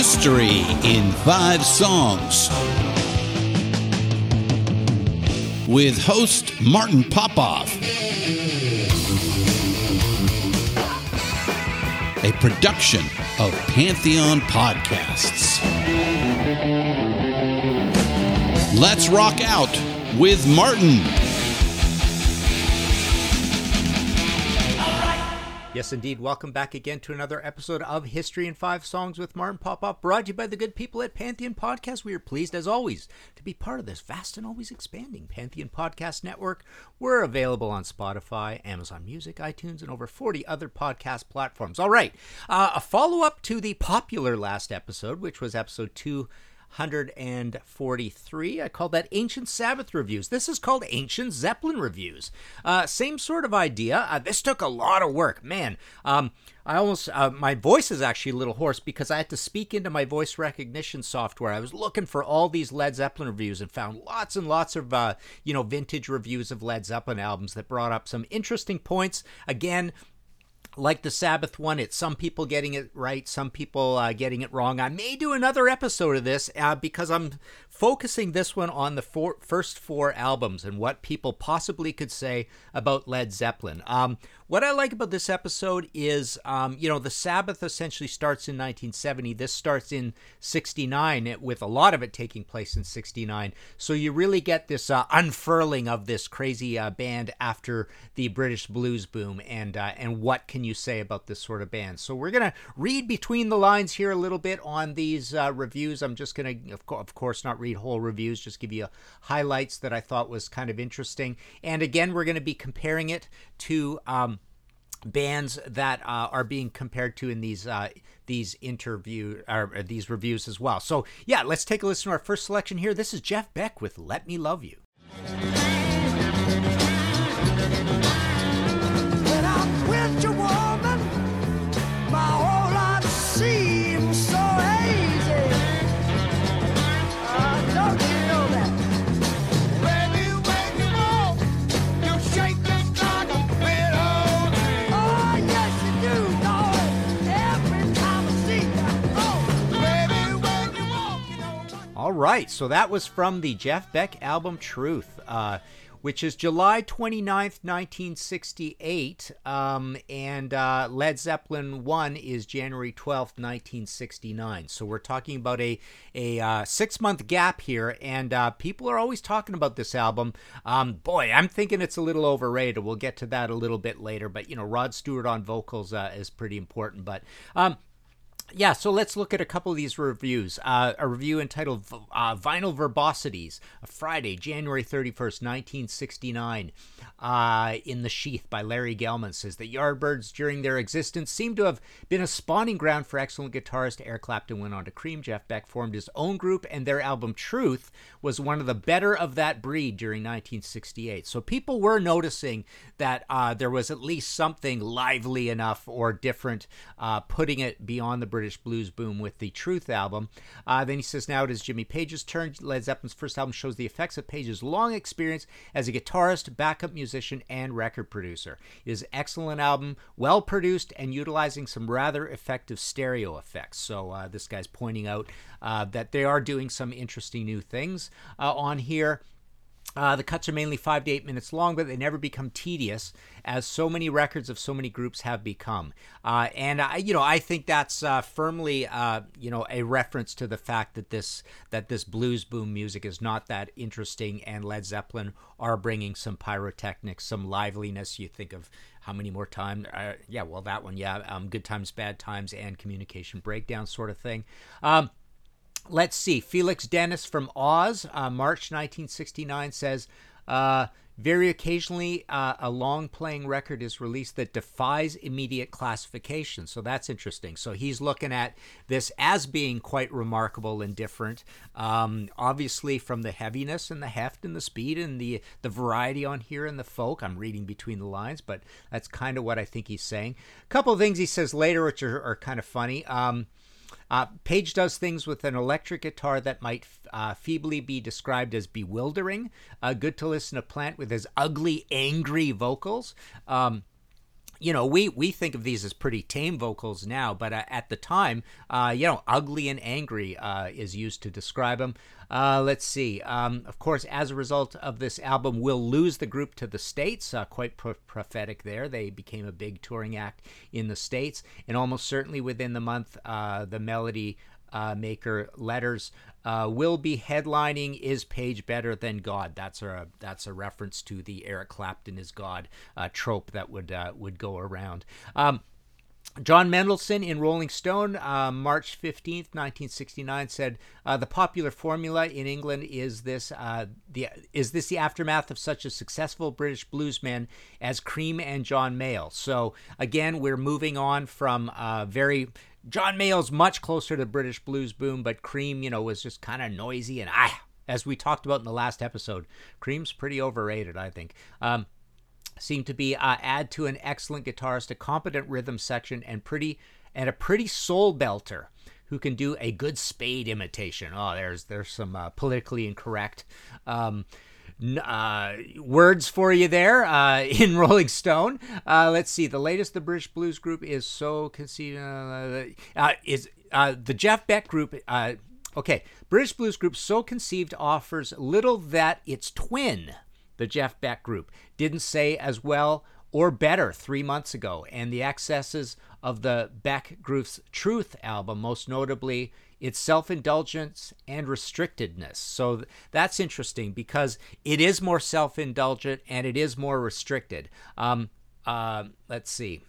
History in Five Songs with host Martin Popoff. A production of Pantheon Podcasts. Let's rock out with Martin. Yes, indeed. Welcome back again to another episode of History in Five Songs with Martin Popoff, brought to you by the good people at Pantheon Podcast. We are pleased, as always, to be part of this vast and always expanding Pantheon Podcast Network. We're available on Spotify, Amazon Music, iTunes, and over 40 other podcast platforms. All right, uh, a follow up to the popular last episode, which was episode two. 143. I call that Ancient Sabbath Reviews. This is called Ancient Zeppelin Reviews. Uh, same sort of idea. Uh, this took a lot of work. Man, um, I almost, uh, my voice is actually a little hoarse because I had to speak into my voice recognition software. I was looking for all these Led Zeppelin reviews and found lots and lots of, uh, you know, vintage reviews of Led Zeppelin albums that brought up some interesting points. Again, like the Sabbath one, it's some people getting it right, some people uh, getting it wrong. I may do another episode of this uh, because I'm focusing this one on the first four albums and what people possibly could say about Led Zeppelin. Um, what I like about this episode is, um, you know, the Sabbath essentially starts in 1970. This starts in 69, with a lot of it taking place in 69. So you really get this uh, unfurling of this crazy uh, band after the British blues boom, and uh, and what can you say about this sort of band? So we're gonna read between the lines here a little bit on these uh, reviews. I'm just of, co- of course, not read whole reviews, just give you highlights that I thought was kind of interesting. And again, we're gonna be comparing it to. Um, bands that uh, are being compared to in these uh, these interview or these reviews as well. So yeah, let's take a listen to our first selection here. This is Jeff Beck with "Let Me Love You." Right, so that was from the Jeff Beck album Truth, uh, which is July 29th, 1968, um, and uh, Led Zeppelin 1 is January 12th, 1969. So we're talking about a, a uh, six month gap here, and uh, people are always talking about this album. Um, boy, I'm thinking it's a little overrated. We'll get to that a little bit later, but you know, Rod Stewart on vocals uh, is pretty important. But um, yeah, so let's look at a couple of these reviews. Uh, a review entitled uh, Vinyl Verbosities, Friday, January 31st, 1969, uh, in the Sheath by Larry Gelman says that Yardbirds, during their existence, seem to have been a spawning ground for excellent guitarist. Eric Clapton went on to Cream. Jeff Beck formed his own group, and their album Truth was one of the better of that breed during 1968. So people were noticing that uh, there was at least something lively enough or different, uh, putting it beyond the British blues boom with the Truth album. Uh, then he says, now it is Jimmy Page's turn. Led Zeppelin's first album shows the effects of Page's long experience as a guitarist, backup musician, and record producer. It is an excellent album, well produced, and utilizing some rather effective stereo effects. So uh, this guy's pointing out uh, that they are doing some interesting new things uh, on here. Uh, the cuts are mainly five to eight minutes long, but they never become tedious, as so many records of so many groups have become. Uh, and I, you know, I think that's uh, firmly, uh, you know, a reference to the fact that this that this blues boom music is not that interesting, and Led Zeppelin are bringing some pyrotechnics, some liveliness. You think of how many more times? Uh, yeah, well, that one, yeah, um, good times, bad times, and communication breakdown sort of thing. Um, let's see. Felix Dennis from Oz, uh, March 1969, says, uh, very occasionally, uh, a long playing record is released that defies immediate classification. So that's interesting. So he's looking at this as being quite remarkable and different. Um, obviously, from the heaviness and the heft and the speed and the the variety on here and the folk. I'm reading between the lines, but that's kind of what I think he's saying. A couple of things he says later, which are, are kind of funny. Um, uh, Page does things with an electric guitar that might uh, feebly be described as bewildering. Uh, good to listen to Plant with his ugly, angry vocals. Um, you know, we we think of these as pretty tame vocals now, but uh, at the time, uh, you know, ugly and angry uh, is used to describe them. Uh, let's see. Um, of course, as a result of this album, we'll lose the group to the States. Uh, quite pro- prophetic there. They became a big touring act in the States, and almost certainly within the month, uh, the melody uh, maker letters uh, will be headlining is page better than god that's a that's a reference to the eric clapton is god uh, trope that would uh, would go around um, John Mendelsohn in Rolling Stone, uh, March 15th, 1969, said uh, the popular formula in England is this: uh, the is this the aftermath of such a successful British bluesman as Cream and John Mayall? So again, we're moving on from uh, very John Mayall's much closer to British blues boom, but Cream, you know, was just kind of noisy and ah, as we talked about in the last episode, Cream's pretty overrated, I think. Um, seem to be uh, add to an excellent guitarist, a competent rhythm section, and pretty and a pretty soul belter who can do a good Spade imitation. Oh, there's there's some uh, politically incorrect um, uh, words for you there uh, in Rolling Stone. Uh, let's see. The latest the British blues group is so conceived uh, uh, is the Jeff Beck group. okay, British blues group so conceived offers little that its twin the Jeff Beck Group. Didn't say as well or better three months ago, and the excesses of the Beck Group's Truth album, most notably its self indulgence and restrictedness. So that's interesting because it is more self indulgent and it is more restricted. Um, uh, let's see.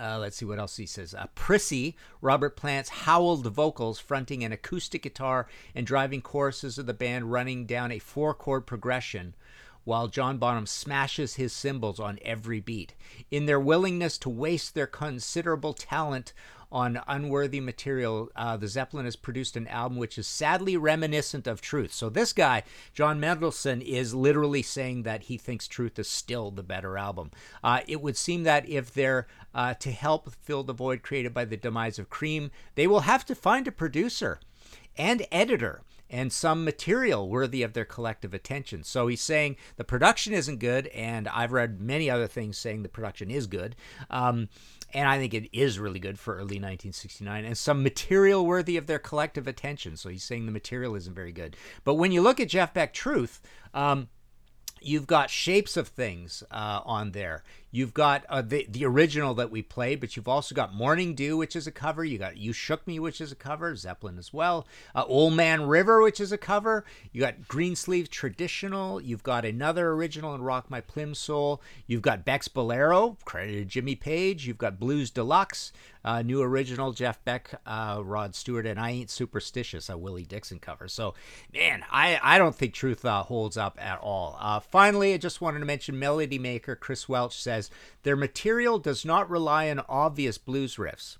Uh, let's see what else he says. Uh, Prissy, Robert Plant's howled vocals, fronting an acoustic guitar and driving choruses of the band running down a four chord progression while John Bonham smashes his cymbals on every beat. In their willingness to waste their considerable talent on unworthy material, uh, the Zeppelin has produced an album which is sadly reminiscent of Truth. So this guy, John Mendelsohn, is literally saying that he thinks Truth is still the better album. Uh, it would seem that if they're uh, to help fill the void created by the demise of Cream, they will have to find a producer and editor and some material worthy of their collective attention. So he's saying the production isn't good, and I've read many other things saying the production is good. Um, and I think it is really good for early 1969, and some material worthy of their collective attention. So he's saying the material isn't very good. But when you look at Jeff Beck Truth, um, you've got shapes of things uh, on there. You've got uh, the the original that we played, but you've also got Morning Dew, which is a cover. You got You Shook Me, which is a cover. Zeppelin as well. Uh, Old Man River, which is a cover. You got Greensleeve Traditional. You've got another original in Rock My Plimsoll. You've got Beck's Bolero, credited Jimmy Page. You've got Blues Deluxe, uh, new original Jeff Beck, uh, Rod Stewart, and I Ain't Superstitious, a Willie Dixon cover. So, man, I, I don't think Truth uh, holds up at all. Uh, finally, I just wanted to mention Melody Maker Chris Welch says their material does not rely on obvious blues riffs.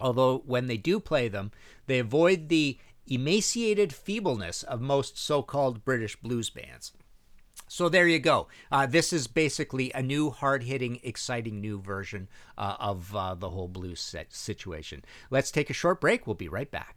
Although when they do play them, they avoid the emaciated feebleness of most so called British blues bands. So there you go. Uh, this is basically a new, hard hitting, exciting new version uh, of uh, the whole blues situation. Let's take a short break. We'll be right back.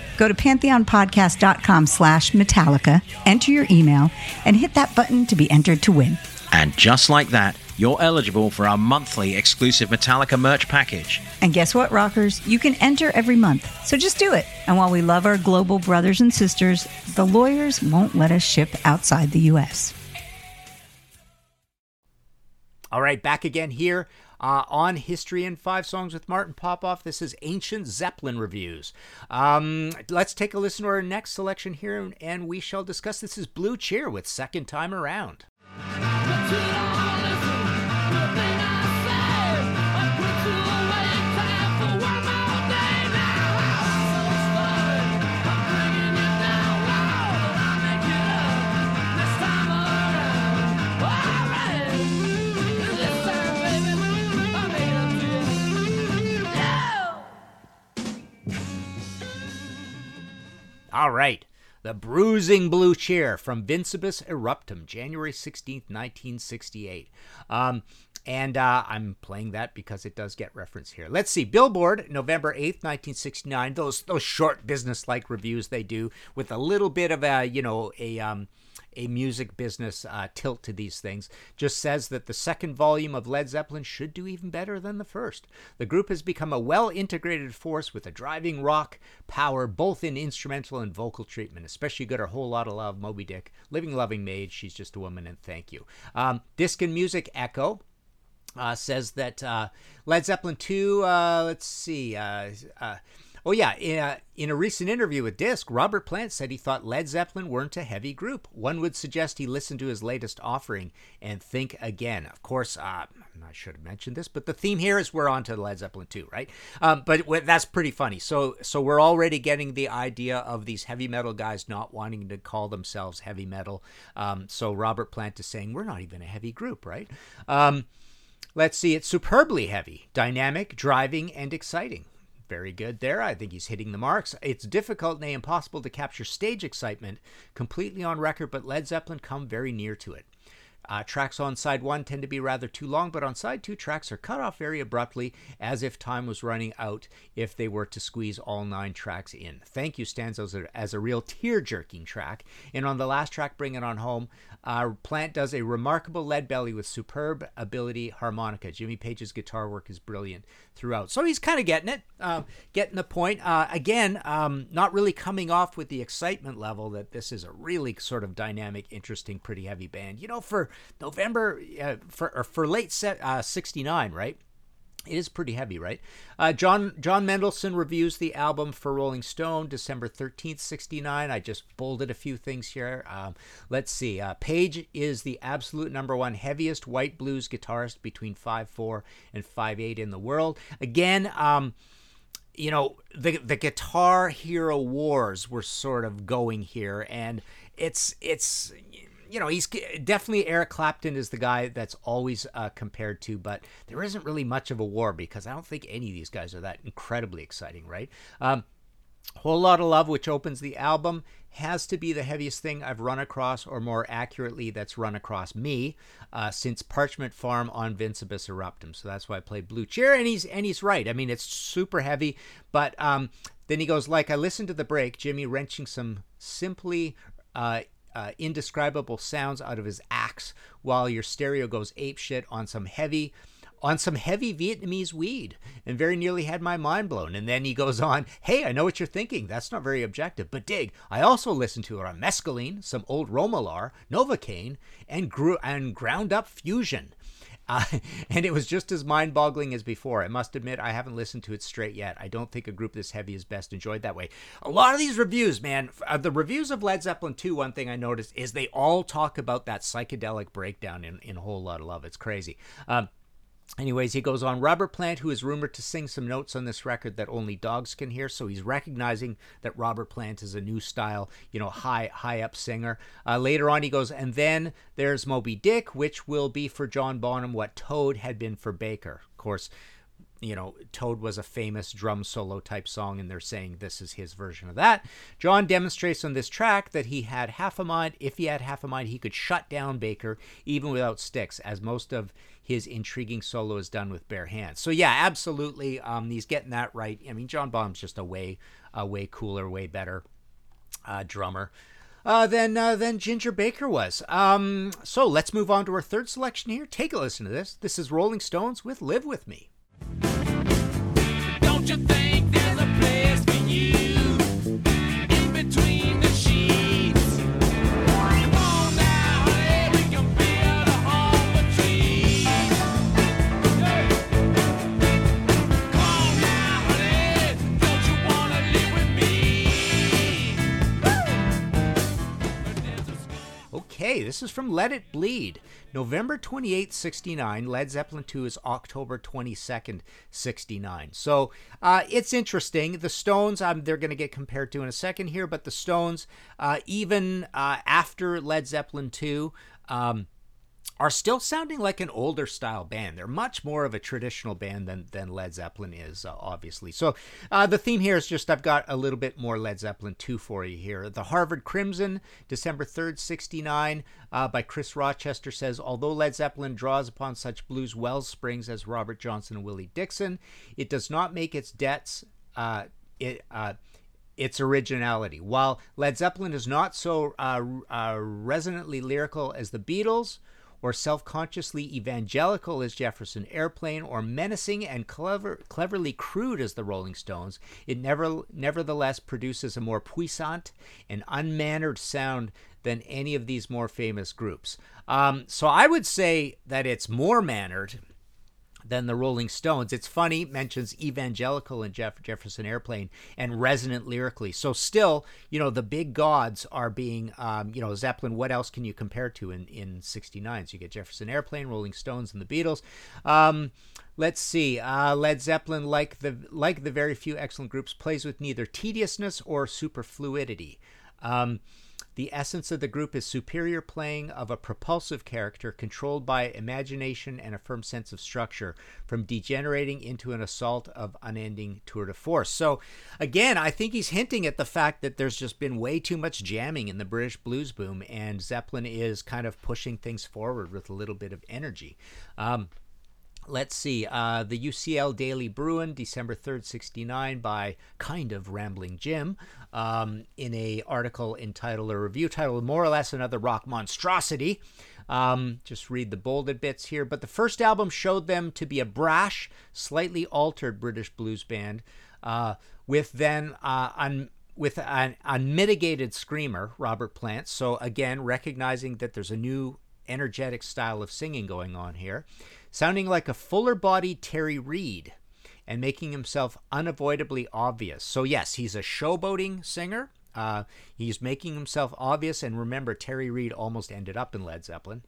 Go to pantheonpodcast.com slash Metallica, enter your email, and hit that button to be entered to win. And just like that, you're eligible for our monthly exclusive Metallica merch package. And guess what, rockers? You can enter every month. So just do it. And while we love our global brothers and sisters, the lawyers won't let us ship outside the U.S. All right, back again here uh, on History in Five Songs with Martin Popoff. This is Ancient Zeppelin Reviews. Um, let's take a listen to our next selection here, and we shall discuss. This is Blue Cheer with Second Time Around. All right. The Bruising Blue Cheer from Vincebus Eruptum, January 16th, 1968. Um, and uh, I'm playing that because it does get reference here. Let's see. Billboard, November 8th, 1969. Those those short business-like reviews they do with a little bit of a, you know, a um, a music business uh, tilt to these things, just says that the second volume of Led Zeppelin should do even better than the first. The group has become a well integrated force with a driving rock power both in instrumental and vocal treatment. Especially good a whole lot of love, Moby Dick, Living Loving Maid, She's Just a Woman, and Thank You. Um, Disc and Music Echo. Uh, says that uh, Led Zeppelin 2, uh, let's see, uh, uh, Oh, yeah. In a, in a recent interview with Disc, Robert Plant said he thought Led Zeppelin weren't a heavy group. One would suggest he listen to his latest offering and think again. Of course, uh, I should have mentioned this, but the theme here is we're on to Led Zeppelin 2, right? Um, but that's pretty funny. So, so we're already getting the idea of these heavy metal guys not wanting to call themselves heavy metal. Um, so Robert Plant is saying we're not even a heavy group, right? Um, let's see. It's superbly heavy, dynamic, driving, and exciting very good there. I think he's hitting the marks. It's difficult, nay impossible, to capture stage excitement completely on record, but Led Zeppelin come very near to it. Uh, tracks on side one tend to be rather too long, but on side two, tracks are cut off very abruptly, as if time was running out if they were to squeeze all nine tracks in. Thank You a, as a real tear jerking track. And on the last track, Bring It On Home, uh, Plant does a remarkable lead belly with superb ability harmonica. Jimmy Page's guitar work is brilliant throughout. So he's kind of getting it, uh, getting the point. Uh, again, um, not really coming off with the excitement level that this is a really sort of dynamic, interesting, pretty heavy band. You know, for November, uh, for for late set, uh, 69, right? It is pretty heavy, right? Uh, John John Mendelsohn reviews the album for Rolling Stone, December thirteenth, sixty nine. I just bolded a few things here. Um, let's see. Uh, Page is the absolute number one heaviest white blues guitarist between five four and five eight in the world. Again, um, you know the the Guitar Hero Wars were sort of going here, and it's it's you know, he's definitely Eric Clapton is the guy that's always uh, compared to, but there isn't really much of a war because I don't think any of these guys are that incredibly exciting, right? Um, Whole Lot of Love, which opens the album, has to be the heaviest thing I've run across, or more accurately, that's run across me uh, since Parchment Farm on Vincebus Eruptum. So that's why I played Blue Cheer, and he's and he's right. I mean, it's super heavy, but um, then he goes like I listened to the break, Jimmy wrenching some simply uh, uh, indescribable sounds out of his axe while your stereo goes apeshit on some heavy on some heavy Vietnamese weed and very nearly had my mind blown. And then he goes on, Hey, I know what you're thinking. That's not very objective. But dig, I also listened to it on mescaline, some old Romilar, Novocaine, and, gr- and ground up fusion. Uh, and it was just as mind boggling as before. I must admit, I haven't listened to it straight yet. I don't think a group this heavy is best enjoyed that way. A lot of these reviews, man, uh, the reviews of Led Zeppelin 2, one thing I noticed is they all talk about that psychedelic breakdown in, in a whole lot of love. It's crazy. Um, Anyways, he goes on. Robert Plant, who is rumored to sing some notes on this record that only dogs can hear, so he's recognizing that Robert Plant is a new style, you know, high high up singer. Uh, later on, he goes, and then there's Moby Dick, which will be for John Bonham what Toad had been for Baker. Of course, you know, Toad was a famous drum solo type song, and they're saying this is his version of that. John demonstrates on this track that he had half a mind. If he had half a mind, he could shut down Baker even without sticks, as most of his intriguing solo is done with bare hands. So yeah, absolutely, um, he's getting that right. I mean, John Bonham's just a way, a way cooler, way better uh, drummer. Uh, than uh, than Ginger Baker was. Um, so let's move on to our third selection here. Take a listen to this. This is Rolling Stones with "Live with Me." Don't you think Okay, this is from Let It Bleed. November 28, 69. Led Zeppelin 2 is October 22nd, 69. So uh, it's interesting. The Stones, um, they're going to get compared to in a second here, but the Stones, uh, even uh, after Led Zeppelin 2, um, are still sounding like an older style band. They're much more of a traditional band than, than Led Zeppelin is, uh, obviously. So uh, the theme here is just I've got a little bit more Led Zeppelin 2 for you here. The Harvard Crimson, December 3rd, 69, uh, by Chris Rochester says Although Led Zeppelin draws upon such blues well springs as Robert Johnson and Willie Dixon, it does not make its debts. Uh, it, uh, its originality. While Led Zeppelin is not so uh, uh, resonantly lyrical as the Beatles, or self consciously evangelical as Jefferson Airplane, or menacing and clever, cleverly crude as the Rolling Stones, it never, nevertheless produces a more puissant and unmannered sound than any of these more famous groups. Um, so I would say that it's more mannered than the Rolling Stones. It's funny, mentions evangelical in Jeff- Jefferson Airplane and resonant lyrically. So still, you know, the big gods are being, um, you know, Zeppelin. What else can you compare to in in '69? So you get Jefferson Airplane, Rolling Stones, and the Beatles. Um, let's see, uh, Led Zeppelin, like the like the very few excellent groups, plays with neither tediousness or superfluidity. Um, the essence of the group is superior playing of a propulsive character controlled by imagination and a firm sense of structure, from degenerating into an assault of unending tour de force. So, again, I think he's hinting at the fact that there's just been way too much jamming in the British blues boom, and Zeppelin is kind of pushing things forward with a little bit of energy. Um, Let's see. Uh, the UCLA Daily Bruin, December 3rd, 69, by kind of Rambling Jim, um, in a article entitled, a review titled, More or Less Another Rock Monstrosity. Um, just read the bolded bits here. But the first album showed them to be a brash, slightly altered British blues band, uh, with then uh, un- with an unmitigated screamer, Robert Plant. So again, recognizing that there's a new energetic style of singing going on here sounding like a fuller bodied Terry Reid and making himself unavoidably obvious. So, yes, he's a showboating singer. Uh, he's making himself obvious. And remember, Terry Reid almost ended up in Led Zeppelin.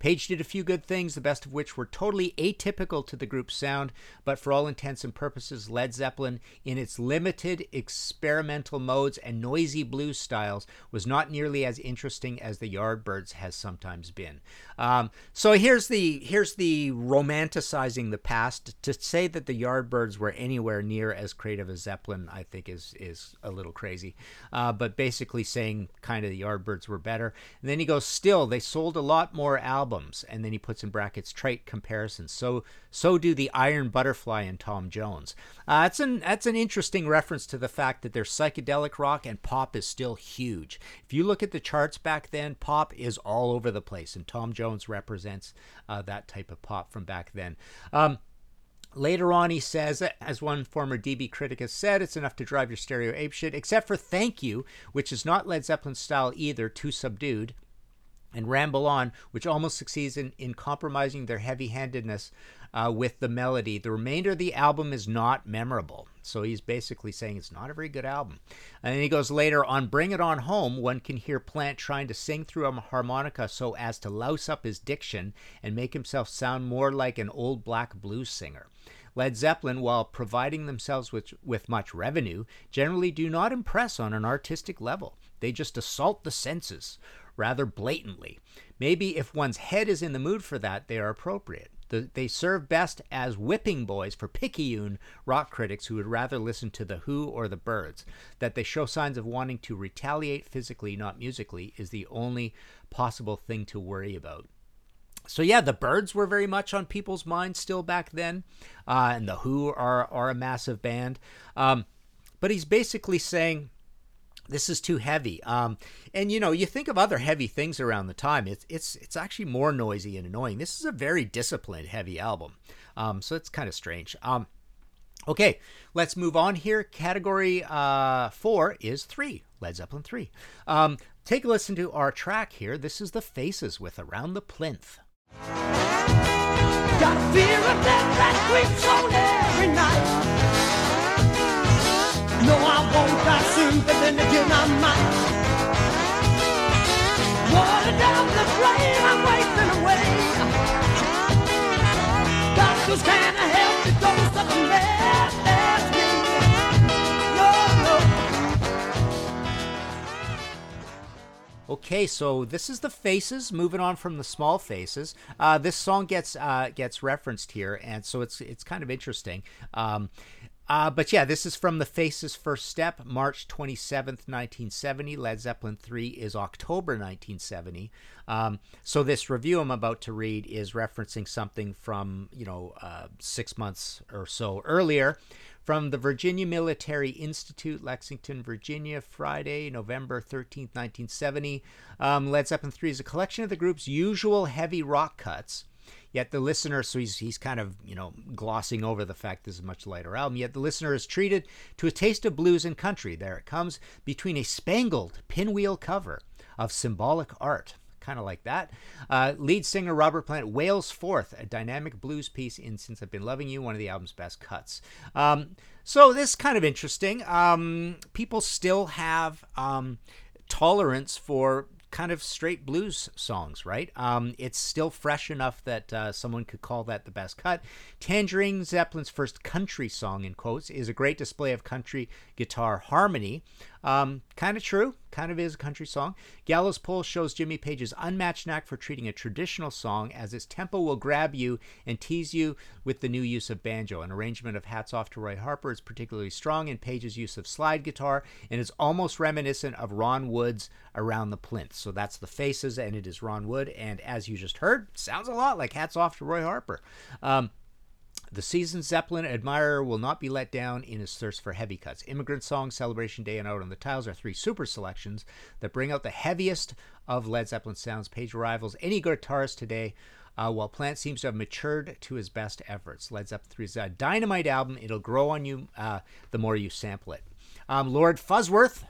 Page did a few good things, the best of which were totally atypical to the group's sound, but for all intents and purposes, Led Zeppelin, in its limited experimental modes and noisy blues styles, was not nearly as interesting as the Yardbirds has sometimes been. Um, so here's the here's the romanticizing the past. To say that the Yardbirds were anywhere near as creative as Zeppelin, I think is is a little crazy. Uh, but basically saying kind of the Yardbirds were better. And then he goes, still they sold a lot more albums and then he puts in brackets trite comparisons. So so do the Iron Butterfly and Tom Jones. Uh, that's an that's an interesting reference to the fact that there's psychedelic rock and pop is still huge. If you look at the charts back then, pop is all over the place, and Tom Jones represents uh, that type of pop from back then. Um, Later on, he says, as one former DB critic has said, it's enough to drive your stereo apeshit, except for Thank You, which is not Led Zeppelin style either, too subdued, and Ramble On, which almost succeeds in, in compromising their heavy handedness uh, with the melody. The remainder of the album is not memorable. So he's basically saying it's not a very good album. And then he goes later on Bring It On Home, one can hear Plant trying to sing through a harmonica so as to louse up his diction and make himself sound more like an old black blues singer. Led Zeppelin, while providing themselves with, with much revenue, generally do not impress on an artistic level. They just assault the senses rather blatantly. Maybe if one's head is in the mood for that, they are appropriate. The, they serve best as whipping boys for picayune rock critics who would rather listen to The Who or The Byrds. That they show signs of wanting to retaliate physically, not musically, is the only possible thing to worry about. So yeah, the Byrds were very much on people's minds still back then, uh, and the Who are are a massive band. Um, but he's basically saying this is too heavy. Um, and you know, you think of other heavy things around the time. It's it's it's actually more noisy and annoying. This is a very disciplined, heavy album. Um, so it's kind of strange. Um, okay, let's move on here. Category uh, four is three. Led Zeppelin three. Um, take a listen to our track here. This is the Faces with Around the Plynth. Got fear of death that creeps on every night. No, I won't die soon, but then again I might. I'm wasting away. Doctors can't help the of a man. Okay, so this is the faces. Moving on from the small faces, uh, this song gets uh, gets referenced here, and so it's it's kind of interesting. Um, uh, but yeah, this is from the Faces First Step, March 27th, 1970. Led Zeppelin 3 is October 1970. Um, so this review I'm about to read is referencing something from, you know, uh, six months or so earlier from the Virginia Military Institute, Lexington, Virginia, Friday, November 13th, 1970. Um, Led Zeppelin 3 is a collection of the group's usual heavy rock cuts. Yet the listener, so he's, he's kind of, you know, glossing over the fact this is a much lighter album. Yet the listener is treated to a taste of blues and country. There it comes between a spangled pinwheel cover of symbolic art kind of like that. Uh, lead singer Robert Plant wails forth a dynamic blues piece in Since I've Been Loving You, one of the album's best cuts. Um, so this is kind of interesting. Um, people still have um, tolerance for kind of straight blues songs, right? Um, it's still fresh enough that uh, someone could call that the best cut. Tangerine, Zeppelin's first country song, in quotes, is a great display of country guitar harmony. Um, kind of true, kind of is a country song. Gallows Pole shows Jimmy Page's unmatched knack for treating a traditional song as its tempo will grab you and tease you with the new use of banjo. An arrangement of Hats Off to Roy Harper is particularly strong in Page's use of slide guitar and is almost reminiscent of Ron Wood's Around the Plynth. So that's the faces, and it is Ron Wood. And as you just heard, sounds a lot like Hats Off to Roy Harper. Um, the seasoned Zeppelin admirer will not be let down in his thirst for heavy cuts. Immigrant Song, Celebration Day, and Out on the Tiles are three super selections that bring out the heaviest of Led Zeppelin sounds. Page rivals any guitarist today, uh, while Plant seems to have matured to his best efforts. Led Zeppelin 3 is a dynamite album. It'll grow on you uh, the more you sample it. Um, Lord Fuzzworth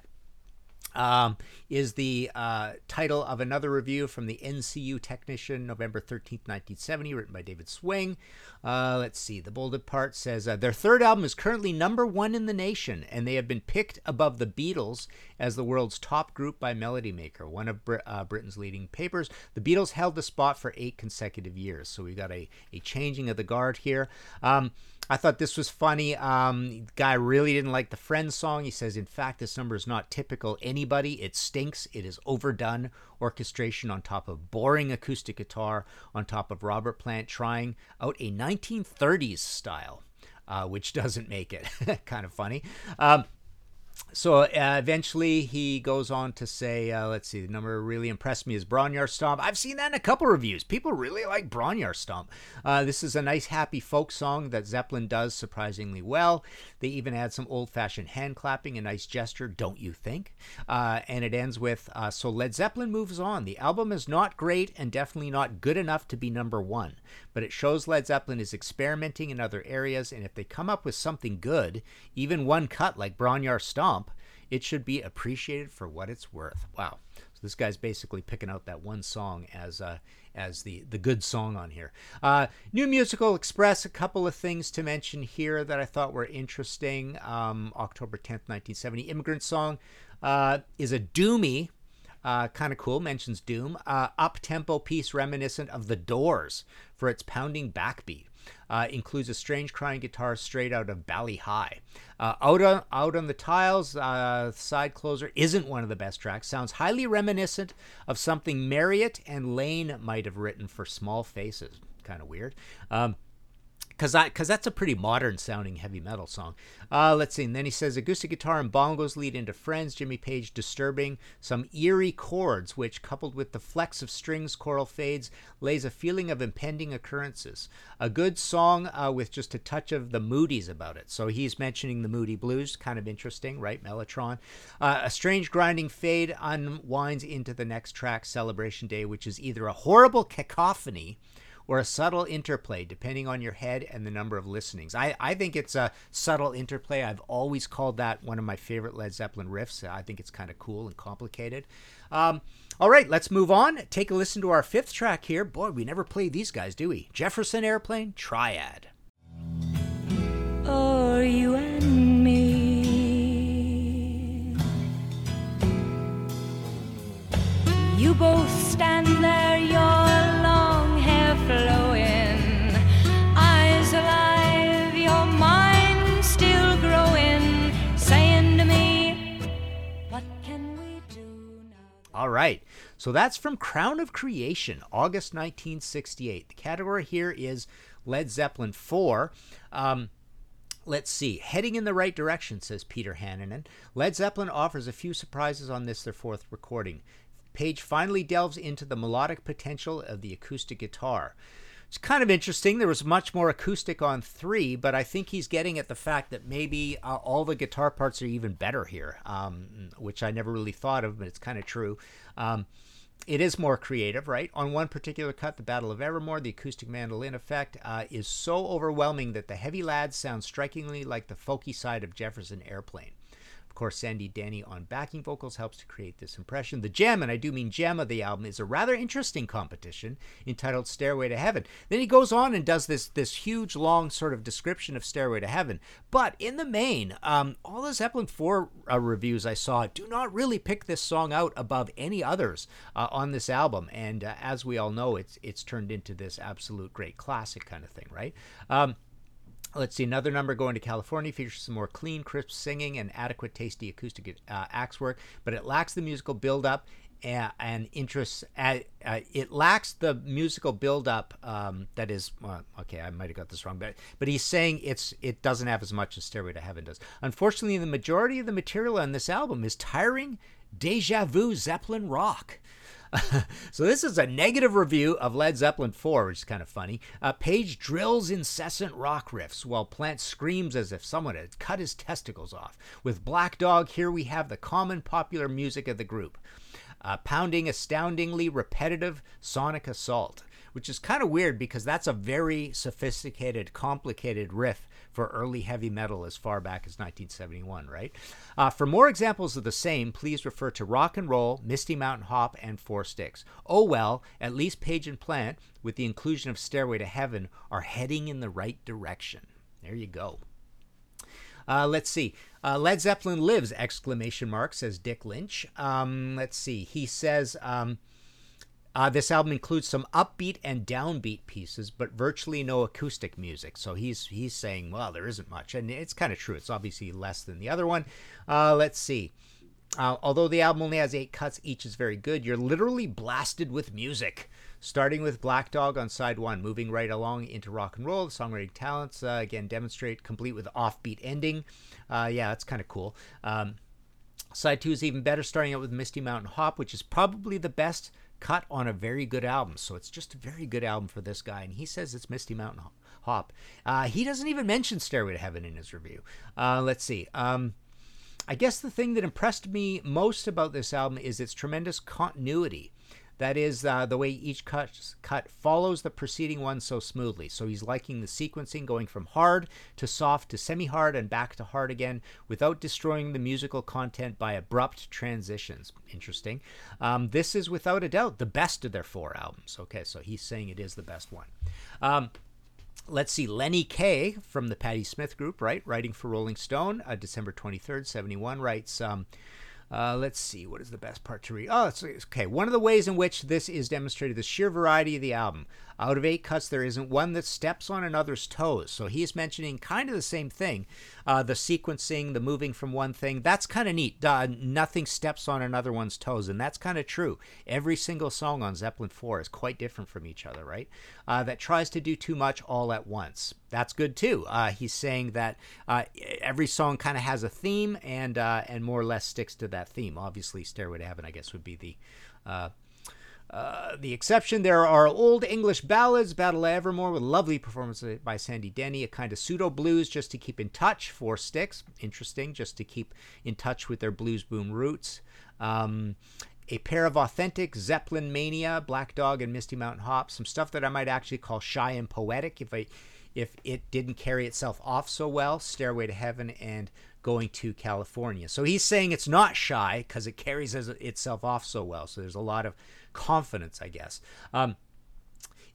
um, is the uh, title of another review from the NCU Technician, November 13th, 1970, written by David Swing. Uh, let's see, the bolded part says uh, their third album is currently number one in the nation, and they have been picked above the Beatles as the world's top group by Melody Maker, one of uh, Britain's leading papers. The Beatles held the spot for eight consecutive years, so we've got a, a changing of the guard here. Um, I thought this was funny. Um, guy really didn't like the Friends song. He says, in fact, this number is not typical anybody. It stinks. It is overdone orchestration on top of boring acoustic guitar, on top of Robert Plant trying out a 1930s style, uh, which doesn't make it kind of funny. Um, so uh, eventually he goes on to say, uh, let's see, the number really impressed me is Bron-Y-Aur Stomp. I've seen that in a couple reviews. People really like Bron-Y-Aur Stomp. Uh, this is a nice, happy folk song that Zeppelin does surprisingly well. They even add some old fashioned hand clapping, a nice gesture, don't you think? Uh, and it ends with, uh, so Led Zeppelin moves on. The album is not great and definitely not good enough to be number one, but it shows Led Zeppelin is experimenting in other areas, and if they come up with something good, even one cut like Bron-Y-Aur Stomp, it should be appreciated for what it's worth. Wow. So this guy's basically picking out that one song as uh, as the the good song on here. Uh, New Musical Express. A couple of things to mention here that I thought were interesting. Um, October tenth, nineteen seventy. Immigrant Song uh, is a doomy. Uh, kind of cool. Mentions Doom. Uh, Up tempo piece reminiscent of The Doors for its pounding backbeat. Uh, includes a strange crying guitar straight out of Bali Ha'i. Uh, out on out on the tiles, uh, side closer isn't one of the best tracks. Sounds highly reminiscent of something Marriott and Lane might have written for Small Faces. Kind of weird. Um, because because that's a pretty modern sounding heavy metal song. Uh, let's see. And then he says acoustic guitar and bongos lead into Friends. Jimmy Page disturbing some eerie chords, which coupled with the flex of strings, choral fades, lays a feeling of impending occurrences. A good song uh, with just a touch of the moodies about it. So he's mentioning the moody blues, kind of interesting, right? Mellotron. Uh, a strange grinding fade unwinds into the next track, Celebration Day, which is either a horrible cacophony or a subtle interplay, depending on your head and the number of listenings. I, I think it's a subtle interplay. I've always called that one of my favorite Led Zeppelin riffs. I think it's kind of cool and complicated. Um, all right, let's move on. Take a listen to our fifth track here. Boy, we never played these guys, do we? Jefferson Airplane Triad. you and me. You both stand there, your All right. So that's from Crown of Creation, August 1968. The category here is Led Zeppelin 4. Um, Let's see. Heading in the right direction, says Peter Hannanen. Led Zeppelin offers a few surprises on this, their fourth recording. Page finally delves into the melodic potential of the acoustic guitar. It's kind of interesting. There was much more acoustic on three, but I think he's getting at the fact that maybe uh, all the guitar parts are even better here, um, which I never really thought of, but it's kind of true. Um, it is more creative, right? On one particular cut, the Battle of Evermore, the acoustic mandolin effect uh, is so overwhelming that the heavy lads sound strikingly like the folky side of Jefferson Airplane. Of course, Sandy Denny on backing vocals helps to create this impression. The gem, and I do mean gem of the album, is a rather interesting competition entitled Stairway to Heaven. Then he goes on and does this this huge long sort of description of Stairway to Heaven. But in the main, um, all the Zeppelin 4 uh, reviews I saw do not really pick this song out above any others uh, on this album. And uh, as we all know, it's it's turned into this absolute great classic kind of thing, right? Um, Let's see, another number going to California features some more clean, crisp singing and adequate, tasty acoustic uh, axe work, but it lacks the musical build-up and, and interest. Uh, uh, it lacks the musical build-up um, that is. Well, okay, I might have got this wrong, but but he's saying it's it doesn't have as much as Stairway to Heaven does. Unfortunately, the majority of the material on this album is tiring, deja vu Zeppelin rock. so this is a negative review of Led Zeppelin 4, which is kind of funny. Uh, Page drills incessant rock riffs while Plant screams as if someone had cut his testicles off. With Black Dog, here we have the common popular music of the group. Uh, pounding astoundingly repetitive sonic assault, which is kind of weird because that's a very sophisticated, complicated riff for early heavy metal as far back as 1971, right? Uh, for more examples of the same, please refer to Rock and Roll, Misty Mountain Hop, and Four Sticks. Oh well, at least Page and Plant, with the inclusion of Stairway to Heaven, are heading in the right direction. There you go. Uh, let's see. Uh, Led Zeppelin lives! Exclamation mark says Dick Lynch. Um, let's see. He says um, uh, this album includes some upbeat and downbeat pieces, but virtually no acoustic music. So he's he's saying, well, there isn't much, and it's kind of true. It's obviously less than the other one. Uh, let's see. Uh, although the album only has eight cuts, each is very good. You're literally blasted with music, starting with Black Dog on side one, moving right along into rock and roll. The songwriting talents uh, again demonstrate, complete with offbeat ending. Uh, yeah, that's kind of cool. Um, Side two is even better, starting out with Misty Mountain Hop, which is probably the best cut on a very good album. So it's just a very good album for this guy, and he says it's Misty Mountain Hop. Uh, he doesn't even mention Stairway to Heaven in his review. Uh, let's see. Um, I guess the thing that impressed me most about this album is its tremendous continuity. That is uh, the way each cut, cut follows the preceding one so smoothly. So he's liking the sequencing going from hard to soft to semi hard and back to hard again without destroying the musical content by abrupt transitions. Interesting. Um, this is without a doubt the best of their four albums. Okay, so he's saying it is the best one. Um, let's see, Lenny Kaye from the Patti Smith Group, right, writing for Rolling Stone, uh, December 23rd, 71, writes. Um, uh, let's see, what is the best part to read? Oh, it's, okay. One of the ways in which this is demonstrated the sheer variety of the album. Out of eight cuts, there isn't one that steps on another's toes. So he's mentioning kind of the same thing uh, the sequencing, the moving from one thing. That's kind of neat. Nothing steps on another one's toes. And that's kind of true. Every single song on Zeppelin 4 is quite different from each other, right? Uh, that tries to do too much all at once. That's good too. Uh, he's saying that uh, every song kind of has a theme and uh, and more or less sticks to that theme. Obviously, Stairway to Heaven, I guess, would be the uh, the exception, there are old English ballads, Battle of Evermore, with lovely performance by Sandy Denny, a kind of pseudo blues just to keep in touch, four sticks, interesting, just to keep in touch with their blues boom roots. Um, a pair of authentic Zeppelin mania, Black Dog and Misty Mountain Hop, some stuff that I might actually call shy and poetic if I if it didn't carry itself off so well, Stairway to Heaven and Going to California. So he's saying it's not shy because it carries itself off so well. So there's a lot of confidence, I guess. Um,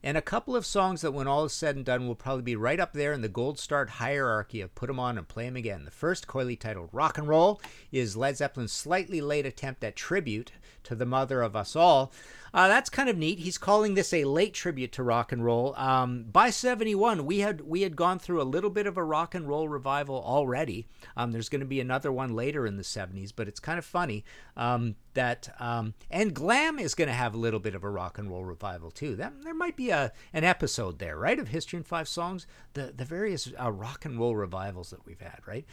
and a couple of songs that, when all is said and done, will probably be right up there in the gold starred hierarchy of put them on and play them again. The first, coyly titled Rock and Roll, is Led Zeppelin's slightly late attempt at tribute to the mother of us all. Uh, that's kind of neat. He's calling this a late tribute to rock and roll. Um, by '71, we had we had gone through a little bit of a rock and roll revival already. Um, there's going to be another one later in the '70s, but it's kind of funny um, that um, and glam is going to have a little bit of a rock and roll revival too. That there might be a an episode there, right, of History in Five Songs, the the various uh, rock and roll revivals that we've had, right?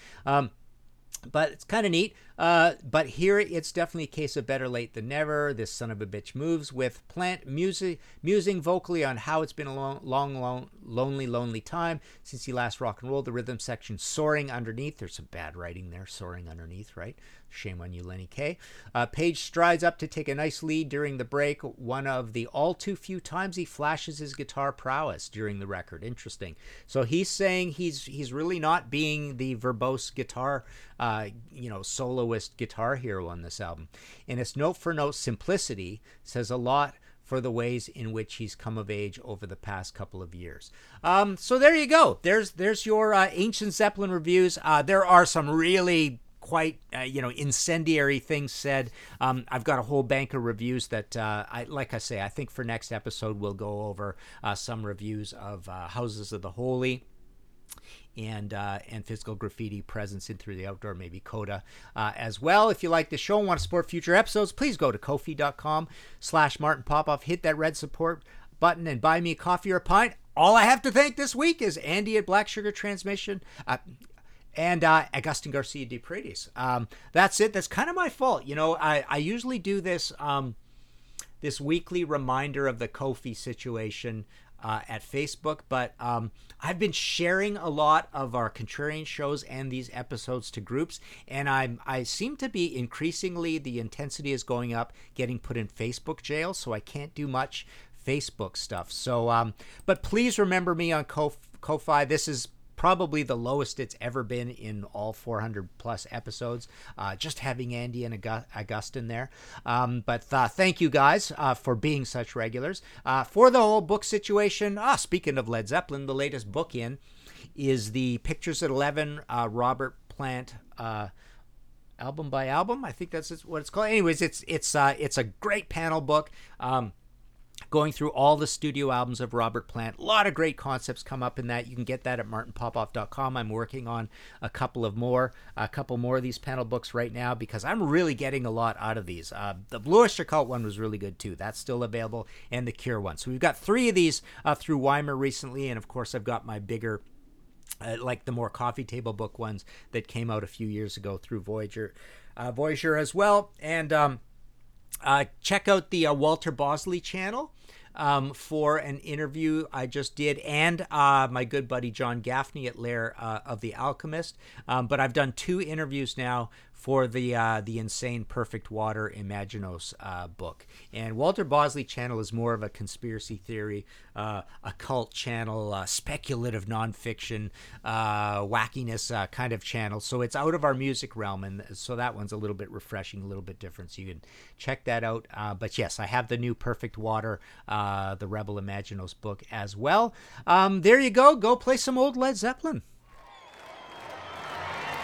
But it's kind of neat. Uh, but here it's definitely a case of better late than never. This son of a bitch moves with Plant music, musing vocally on how it's been a long, long, long, lonely, lonely time since he last rock and rolled. The rhythm section soaring underneath. There's some bad writing there, soaring underneath, right? Shame on you, Lenny Kaye Uh, Page strides up to take a nice lead during the break. One of the all too few times he flashes his guitar prowess during the record. Interesting. So he's saying he's he's really not being the verbose guitar, uh, you know, soloist guitar hero on this album. And its note for note simplicity says a lot for the ways in which he's come of age over the past couple of years. Um, so there you go. There's there's your uh, ancient Zeppelin reviews. Uh, there are some really quite uh, you know incendiary things said. Um, I've got a whole bank of reviews that uh, I like. I say I think for next episode we'll go over uh, some reviews of uh, Houses of the Holy and uh, and physical graffiti presence in through the outdoor maybe coda uh, as well if you like the show and want to support future episodes please go to kofi.com slash martin popoff hit that red support button and buy me a coffee or a pint all i have to thank this week is andy at black sugar transmission uh, and uh, Agustin Garcia de Paredes. Um, that's it. That's kind of my fault. You know, I, I usually do this um, this weekly reminder of the Kofi situation uh, at Facebook, but um, I've been sharing a lot of our contrarian shows and these episodes to groups, and I'm I seem to be increasingly the intensity is going up, getting put in Facebook jail, so I can't do much Facebook stuff. So, um, but please remember me on Ko- Ko-fi. This is probably the lowest it's ever been in all 400 plus episodes. Uh, just having Andy and Augustin there. Um, but uh, thank you guys uh, for being such regulars. Uh, for the whole book situation, ah, speaking of Led Zeppelin, the latest book in is the Pictures at 11 uh, Robert Plant uh, album by album. I think that's what it's called. Anyways, it's it's uh, it's a great panel book. Um, going through all the studio albums of Robert Plant. A lot of great concepts come up in that. You can get that at martinpopoff.com. I'm working on a couple of more, a couple more of these panel books right now because I'm really getting a lot out of these. Uh, the Blue Oyster Cult one was really good too. That's still available, and the Cure one. So we've got three of these uh, through Wymer recently, and of course I've got my bigger. Uh, like the more coffee table book ones that came out a few years ago through Voyageur uh, Voyageur as well. And um, uh, check out the uh, Walter Bosley channel um, for an interview I just did, and uh, my good buddy John Gaffney at Lair uh, of the Alchemist. Um, but I've done two interviews now for the uh, the insane Perfect Water Imaginos uh, book. And Walter Bosley channel is more of a conspiracy theory, uh, occult channel, uh, speculative nonfiction, uh, wackiness uh, kind of channel. So it's out of our music realm, and so that one's a little bit refreshing, a little bit different. So you can check that out. But yes, I have the new Perfect Water, the Rebel Imaginos book as well. Um, there you go. Go play some old Led Zeppelin.